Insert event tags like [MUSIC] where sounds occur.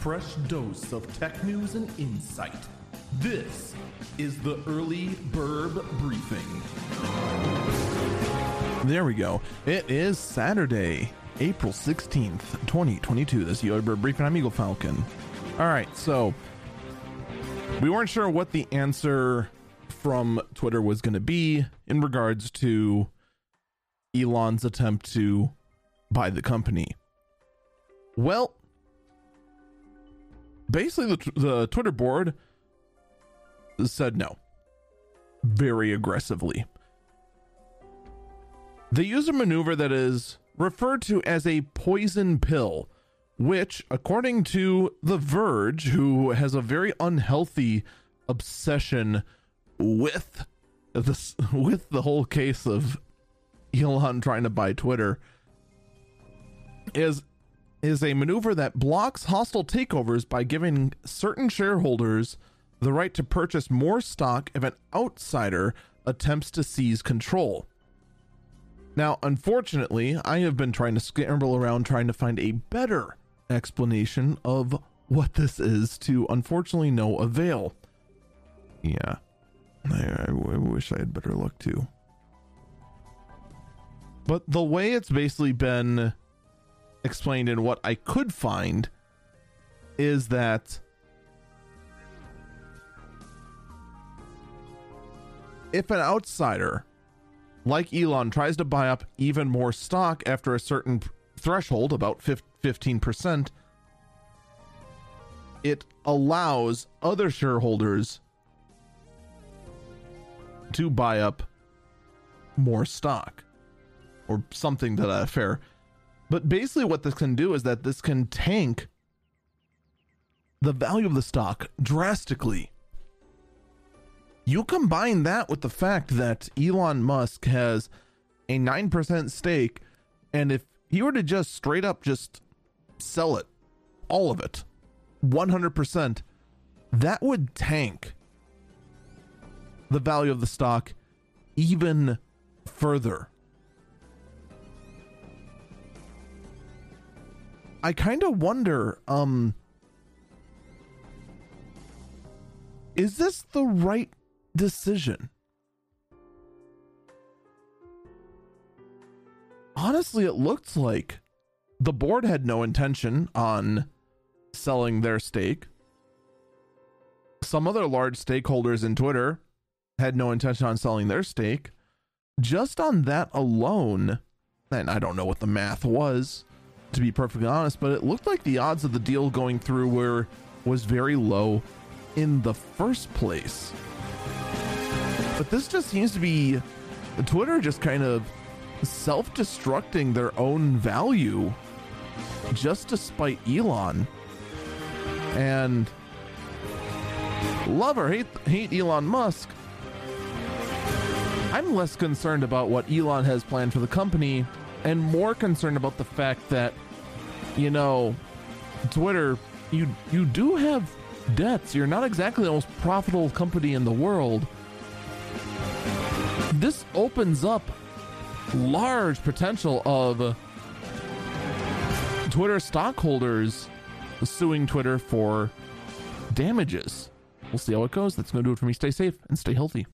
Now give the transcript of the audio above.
fresh dose of tech news and insight. This is the Early Burb Briefing. There we go. It is Saturday, April 16th, 2022. This is the Early Burb Briefing. I'm Eagle Falcon. All right, so we weren't sure what the answer from Twitter was going to be in regards to Elon's attempt to buy the company. Well, basically, the, the Twitter board said no very aggressively. They use a maneuver that is referred to as a poison pill, which, according to The Verge, who has a very unhealthy obsession with this [LAUGHS] with the whole case of Elon trying to buy Twitter, is is a maneuver that blocks hostile takeovers by giving certain shareholders the right to purchase more stock if an outsider attempts to seize control. Now, unfortunately, I have been trying to scramble around trying to find a better explanation of what this is to unfortunately no avail. Yeah, I, I wish I had better luck too. But the way it's basically been explained in what I could find is that if an outsider like Elon tries to buy up even more stock after a certain threshold, about 15%, it allows other shareholders to buy up more stock or something to that affair. But basically, what this can do is that this can tank the value of the stock drastically. You combine that with the fact that Elon Musk has a 9% stake, and if he were to just straight up just sell it, all of it, 100%, that would tank the value of the stock even further. I kind of wonder um is this the right decision? Honestly, it looks like the board had no intention on selling their stake. Some other large stakeholders in Twitter had no intention on selling their stake. Just on that alone, and I don't know what the math was, to be perfectly honest, but it looked like the odds of the deal going through were was very low in the first place. But this just seems to be Twitter just kind of self-destructing their own value just to spite Elon. And love or hate hate Elon Musk. I'm less concerned about what Elon has planned for the company and more concerned about the fact that you know Twitter you you do have debts. You're not exactly the most profitable company in the world. This opens up large potential of Twitter stockholders suing Twitter for damages. We'll see how it goes. That's going to do it for me. Stay safe and stay healthy.